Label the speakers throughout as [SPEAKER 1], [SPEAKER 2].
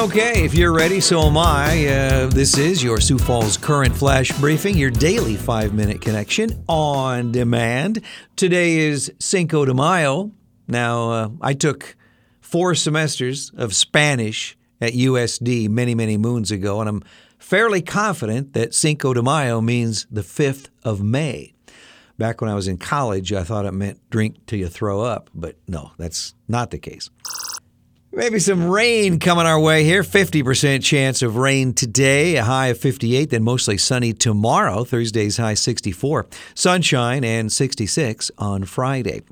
[SPEAKER 1] Okay, if you're ready, so am I. Uh, this is your Sioux Falls Current Flash Briefing, your daily five minute connection on demand. Today is Cinco de Mayo. Now, uh, I took four semesters of Spanish at USD many, many moons ago, and I'm fairly confident that Cinco de Mayo means the 5th of May. Back when I was in college, I thought it meant drink till you throw up, but no, that's not the case. Maybe some rain coming our way here. 50% chance of rain today, a high of 58, then mostly sunny tomorrow. Thursday's high 64. Sunshine and 66 on Friday.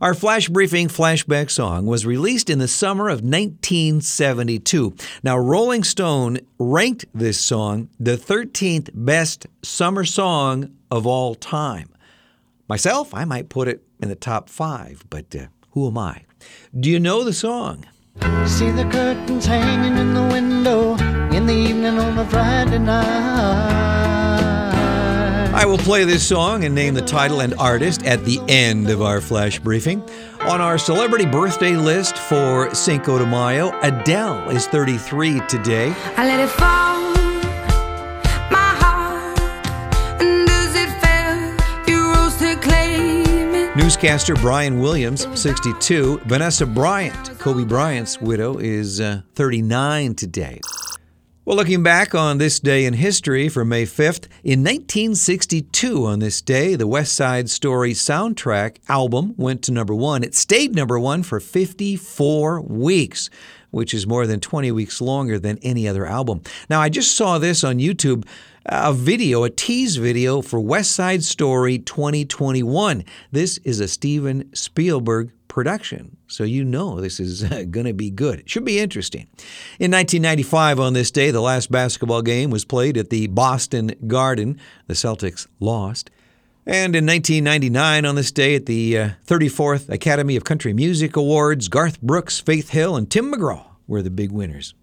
[SPEAKER 1] Our flash briefing flashback song was released in the summer of 1972. Now, Rolling Stone ranked this song the 13th best summer song of all time. Myself, I might put it in the top five, but uh, who am I? Do you know the song?
[SPEAKER 2] See the curtains hanging in the window in the evening on a Friday night.
[SPEAKER 1] I will play this song and name the title and artist at the end of our flash briefing. On our celebrity birthday list for Cinco de Mayo, Adele is 33 today.
[SPEAKER 3] I let it fall.
[SPEAKER 1] Newscaster Brian Williams, 62. Vanessa Bryant, Kobe Bryant's widow, is uh, 39 today. Well, looking back on this day in history for May 5th, in 1962, on this day, the West Side Story soundtrack album went to number one. It stayed number one for 54 weeks, which is more than 20 weeks longer than any other album. Now, I just saw this on YouTube a video, a tease video for West Side Story 2021. This is a Steven Spielberg production, so you know this is going to be good. It should be interesting. In 1995, on this day, the last basketball game was played at the Boston Garden. The Celtics lost. And in 1999, on this day, at the uh, 34th Academy of Country Music Awards, Garth Brooks, Faith Hill, and Tim McGraw were the big winners.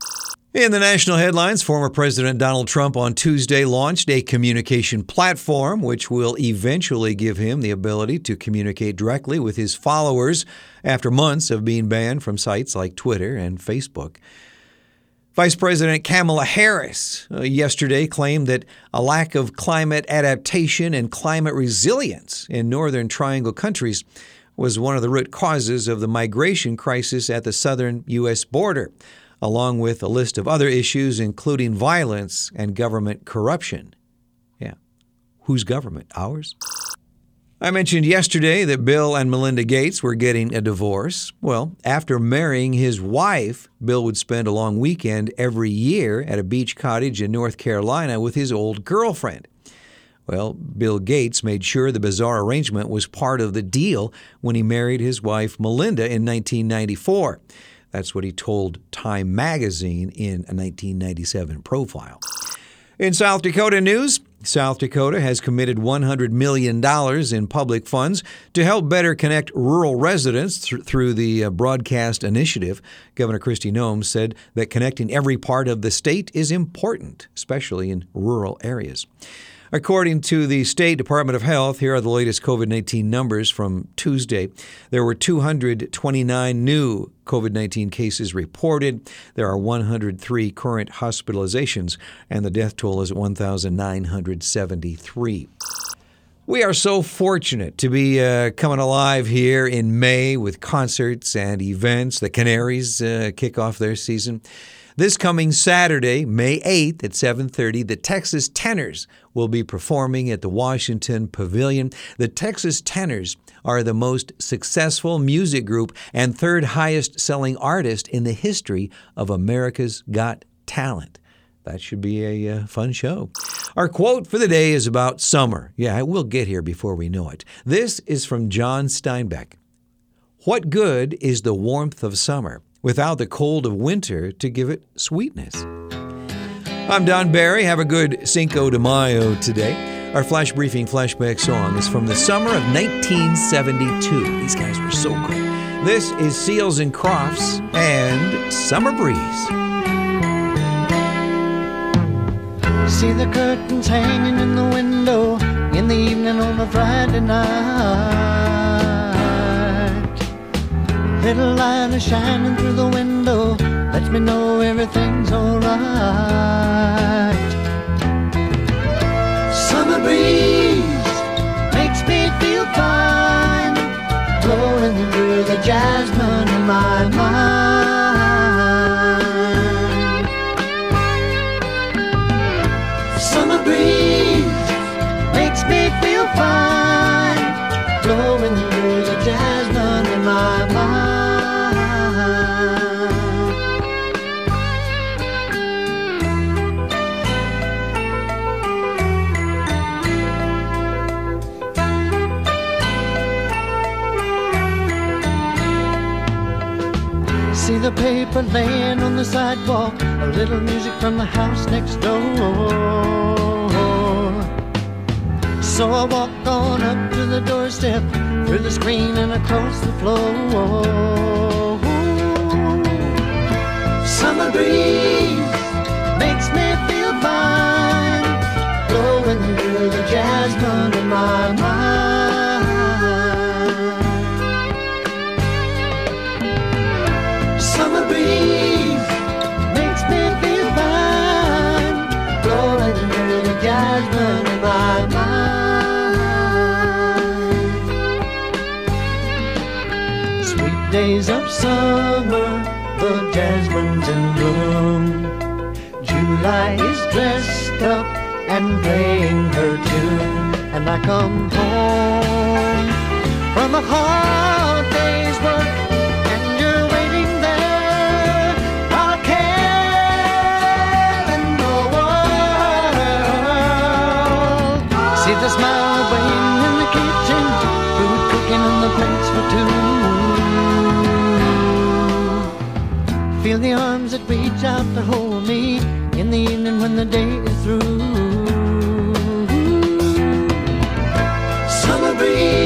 [SPEAKER 1] In the national headlines, former President Donald Trump on Tuesday launched a communication platform which will eventually give him the ability to communicate directly with his followers after months of being banned from sites like Twitter and Facebook. Vice President Kamala Harris uh, yesterday claimed that a lack of climate adaptation and climate resilience in Northern Triangle countries was one of the root causes of the migration crisis at the southern U.S. border along with a list of other issues, including violence and government corruption. Yeah. Whose government? Ours? I mentioned yesterday that Bill and Melinda Gates were getting a divorce. Well, after marrying his wife, Bill would spend a long weekend every year at a beach cottage in North Carolina with his old girlfriend. Well, Bill Gates made sure the bizarre arrangement was part of the deal when he married his wife Melinda in 1994. That's what he told Time magazine in a 1997 profile. In South Dakota news, South Dakota has committed $100 million in public funds to help better connect rural residents th- through the uh, broadcast initiative. Governor Kristi Noem said that connecting every part of the state is important, especially in rural areas. According to the State Department of Health, here are the latest COVID 19 numbers from Tuesday. There were 229 new COVID 19 cases reported. There are 103 current hospitalizations, and the death toll is 1,973. We are so fortunate to be uh, coming alive here in May with concerts and events. The Canaries uh, kick off their season. This coming Saturday, May 8th at 7:30, the Texas Tenors will be performing at the Washington Pavilion. The Texas Tenors are the most successful music group and third highest selling artist in the history of America's Got Talent. That should be a uh, fun show. Our quote for the day is about summer. Yeah, we'll get here before we know it. This is from John Steinbeck. What good is the warmth of summer without the cold of winter to give it sweetness? I'm Don Barry. Have a good Cinco de Mayo today. Our flash briefing flashback song is from the summer of 1972. These guys were so good. This is Seals and Crofts and Summer Breeze.
[SPEAKER 2] See the curtains hanging in the window in the evening on a Friday night. Little light is shining through the window. Lets me know everything's alright. Summer breeze See the paper laying on the sidewalk, a little music from the house next door. So I walk on up to the doorstep, through the screen and across the floor. Summer breeze makes me feel fine, blowing through the jasmine in my mind. Days of summer, the jasmine's in bloom. July is dressed up and playing her tune, and I come home from a hard day's work, and you're waiting there. I'll care in the world. See the smile waiting in the kitchen, food cooking on the plates for two. Feel the arms that reach out to hold me in the evening when the day is through. Summer breeze